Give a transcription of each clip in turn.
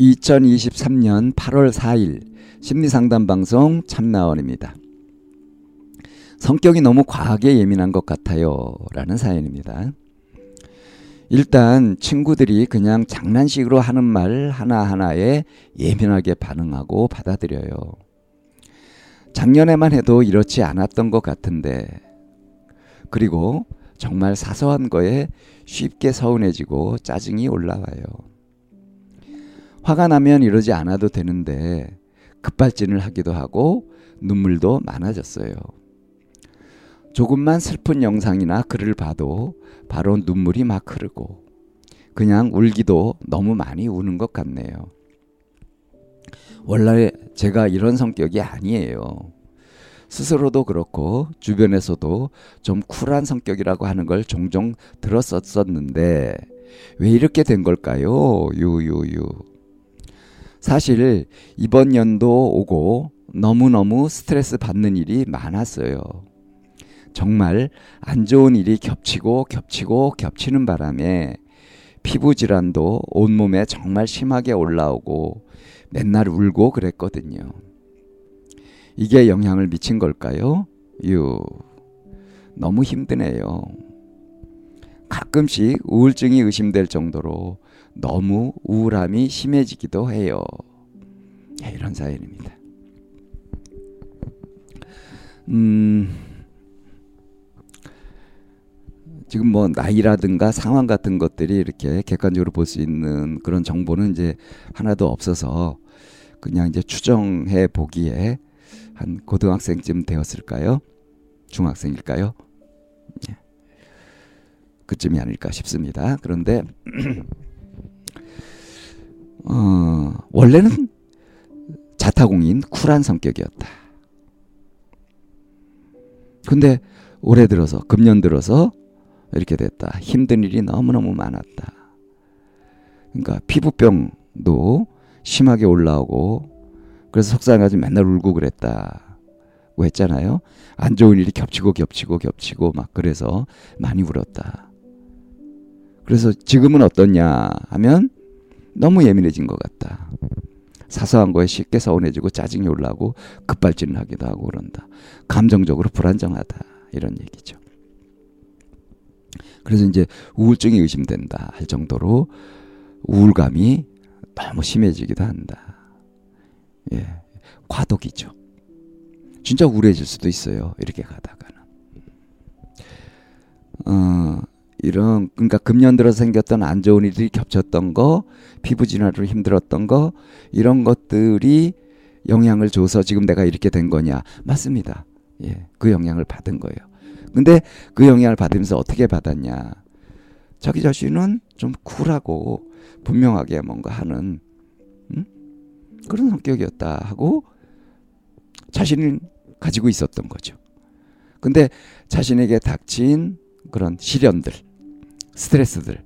2023년 8월 4일 심리상담 방송 참나원입니다. 성격이 너무 과하게 예민한 것 같아요. 라는 사연입니다. 일단 친구들이 그냥 장난식으로 하는 말 하나하나에 예민하게 반응하고 받아들여요. 작년에만 해도 이렇지 않았던 것 같은데, 그리고 정말 사소한 거에 쉽게 서운해지고 짜증이 올라와요. 화가 나면 이러지 않아도 되는데 급발진을 하기도 하고 눈물도 많아졌어요. 조금만 슬픈 영상이나 글을 봐도 바로 눈물이 막 흐르고 그냥 울기도 너무 많이 우는 것 같네요. 원래 제가 이런 성격이 아니에요. 스스로도 그렇고 주변에서도 좀 쿨한 성격이라고 하는 걸 종종 들었었었는데 왜 이렇게 된 걸까요? 유유유. 사실 이번 연도 오고 너무너무 스트레스 받는 일이 많았어요. 정말 안 좋은 일이 겹치고 겹치고 겹치는 바람에 피부 질환도 온몸에 정말 심하게 올라오고 맨날 울고 그랬거든요. 이게 영향을 미친 걸까요? 유. 너무 힘드네요. 가끔씩 우울증이 의심될 정도로 너무 우울함이 심해지기도 해요. 네, 이런 사연입니다. 음, 지금 뭐 나이라든가 상황 같은 것들이 이렇게 객관적으로 볼 수 있는 그런 정보는 이제 하나도 없어서 그냥 이제 추정해 보기에 한 고등학생쯤 되었을까요? 중학생일까요? 예. 그쯤이 아닐까 싶습니다. 그런데 어, 원래는 자타공인 쿨한 성격이었다. 근데 올해 들어서 금년 들어서 이렇게 됐다. 힘든 일이 너무너무 많았다. 그러니까 피부병도 심하게 올라오고 그래서 속상해가지고 맨날 울고 그랬다 고 했잖아요. 안 좋은 일이 겹치고 겹치고 겹치고 막 그래서 많이 울었다. 그래서 지금은 어떻냐 하면 너무 예민해진 것 같다. 사소한 거에 쉽게 서운해지고 짜증이 올라오고 급발진을 하기도 하고 그런다. 감정적으로 불안정하다. 이런 얘기죠. 그래서 이제 우울증이 의심된다 할 정도로 우울감이 너무 심해지기도 한다. 예. 과도기죠. 진짜 우울해질 수도 있어요. 이렇게 가다가는. 어, 이런 그러니까 금년 들어 생겼던 안 좋은 일들이 겹쳤던 거, 피부 진화로 힘들었던 거 이런 것들이 영향을 줘서 지금 내가 이렇게 된 거냐? 맞습니다. 예. 그 영향을 받은 거예요. 근데 그 영향을 받으면서 어떻게 받았냐? 자기 자신은 좀 쿨하고 분명하게 뭔가 하는 음? 그런 성격이었다 하고 자신을 가지고 있었던 거죠. 근데 자신에게 닥친 그런 시련들, 스트레스들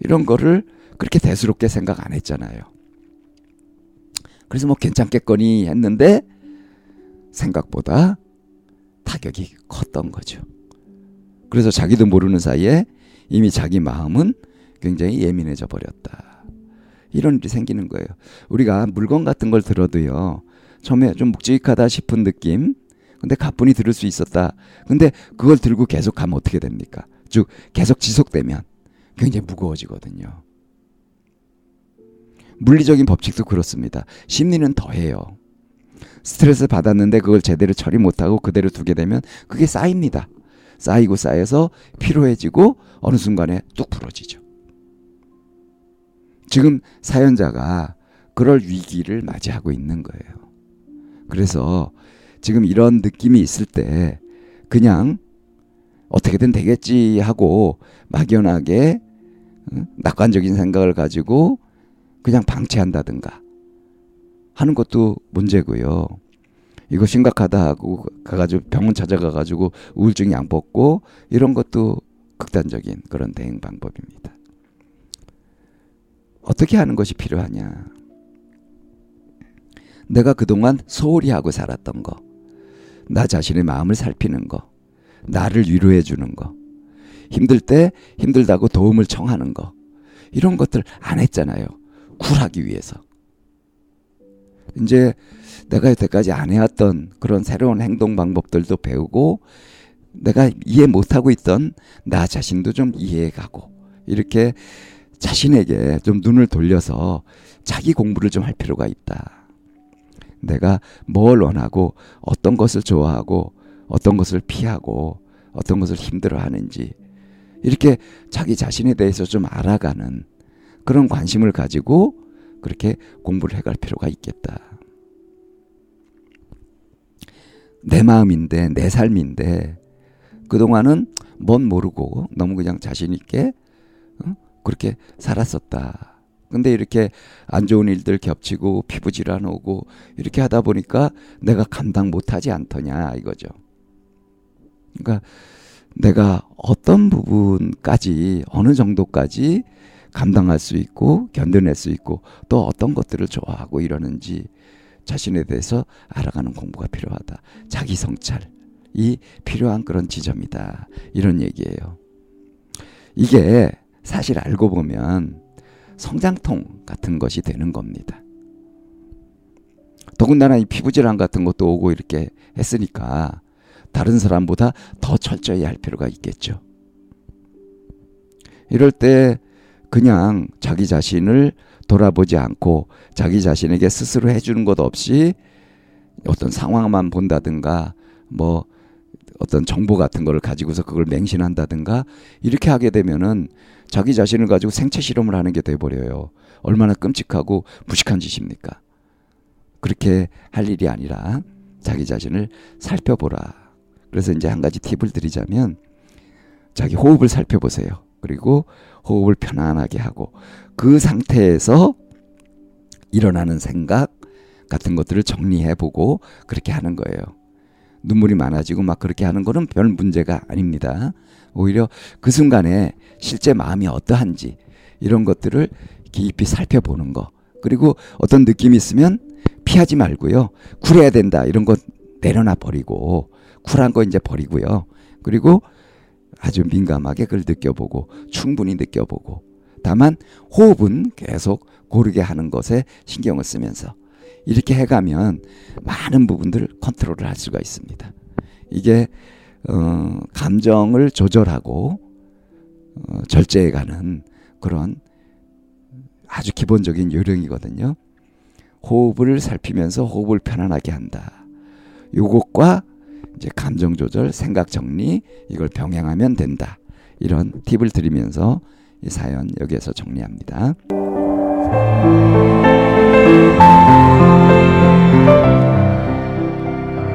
이런 거를 그렇게 대수롭게 생각 안 했잖아요. 그래서 뭐 괜찮겠거니 했는데 생각보다 타격이 컸던 거죠. 그래서 자기도 모르는 사이에 이미 자기 마음은 굉장히 예민해져 버렸다. 이런 일이 생기는 거예요. 우리가 물건 같은 걸 들어도요. 처음에 좀 묵직하다 싶은 느낌. 근데 가뿐히 들을 수 있었다. 근데 그걸 들고 계속 가면 어떻게 됩니까? 즉 계속 지속되면 굉장히 무거워지거든요. 물리적인 법칙도 그렇습니다. 심리는 더해요. 스트레스 받았는데 그걸 제대로 처리 못하고 그대로 두게 되면 그게 쌓입니다. 쌓이고 쌓여서 피로해지고 어느 순간에 뚝 부러지죠. 지금 사연자가 그럴 위기를 맞이하고 있는 거예요. 그래서 지금 이런 느낌이 있을 때 그냥 어떻게든 되겠지 하고 막연하게 낙관적인 생각을 가지고 그냥 방치한다든가 하는 것도 문제고요. 이거 심각하다 하고 가가지고 병원 찾아가가지고 우울증 약 먹고 이런 것도 극단적인 그런 대응 방법입니다. 어떻게 하는 것이 필요하냐? 내가 그동안 소홀히 하고 살았던 거, 나 자신의 마음을 살피는 거, 나를 위로해 주는 거, 힘들 때 힘들다고 도움을 청하는 거, 이런 것들 안 했잖아요. 쿨하기 위해서. 이제 내가 여태까지 안 해왔던 그런 새로운 행동 방법들도 배우고 내가 이해 못하고 있던 나 자신도 좀 이해해가고 이렇게 자신에게 좀 눈을 돌려서 자기 공부를 좀 할 필요가 있다. 내가 뭘 원하고 어떤 것을 좋아하고 어떤 것을 피하고 어떤 것을 힘들어 하는지 이렇게 자기 자신에 대해서 좀 알아가는 그런 관심을 가지고 그렇게 공부를 해갈 필요가 있겠다. 내 마음인데, 내 삶인데, 그동안은 뭔 모르고 너무 그냥 자신 있게 어? 그렇게 살았었다. 근데 이렇게 안 좋은 일들 겹치고 피부 질환 오고 이렇게 하다 보니까 내가 감당 못하지 않더냐 이거죠. 그러니까 내가 어떤 부분까지 어느 정도까지 감당할 수 있고 견뎌낼 수 있고 또 어떤 것들을 좋아하고 이러는지 자신에 대해서 알아가는 공부가 필요하다. 자기 성찰이 필요한 그런 지점이다. 이런 얘기예요. 이게 사실 알고 보면 성장통 같은 것이 되는 겁니다. 더군다나 이 피부 질환 같은 것도 오고 이렇게 했으니까 다른 사람보다 더 철저히 할 필요가 있겠죠. 이럴 때 그냥 자기 자신을 돌아보지 않고 자기 자신에게 스스로 해주는 것 없이 어떤 상황만 본다든가 뭐 어떤 정보 같은 거를 가지고서 그걸 맹신한다든가 이렇게 하게 되면은 자기 자신을 가지고 생체 실험을 하는 게 돼버려요. 얼마나 끔찍하고 무식한 짓입니까? 그렇게 할 일이 아니라 자기 자신을 살펴보라. 그래서 이제 한 가지 팁을 드리자면 자기 호흡을 살펴보세요. 그리고 호흡을 편안하게 하고 그 상태에서 일어나는 생각 같은 것들을 정리해 보고 그렇게 하는 거예요. 눈물이 많아지고 막 그렇게 하는 거는 별 문제가 아닙니다. 오히려 그 순간에 실제 마음이 어떠한지 이런 것들을 깊이 살펴보는 거. 그리고 어떤 느낌이 있으면 피하지 말고요. 쿨해야 된다. 이런 거 내려놔 버리고 쿨한 거 이제 버리고요. 그리고 아주 민감하게 그걸 느껴보고 충분히 느껴보고 다만 호흡은 계속 고르게 하는 것에 신경을 쓰면서 이렇게 해가면 많은 부분들을 컨트롤을 할 수가 있습니다. 이게 어, 감정을 조절하고 어, 절제해가는 그런 아주 기본적인 요령이거든요. 호흡을 살피면서 호흡을 편안하게 한다. 요것과 이제 감정 조절, 생각 정리 이걸 병행하면 된다. 이런 팁을 드리면서 이 사연 여기에서 정리합니다.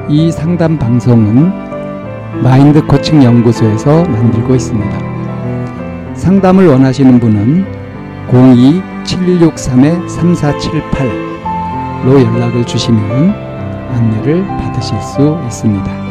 이 상담 방송은 마인드 코칭 연구소에서 만들고 있습니다. 상담을 원하시는 분은 02-763-3478로 연락을 주시면 안내를 받으실 수 있습니다.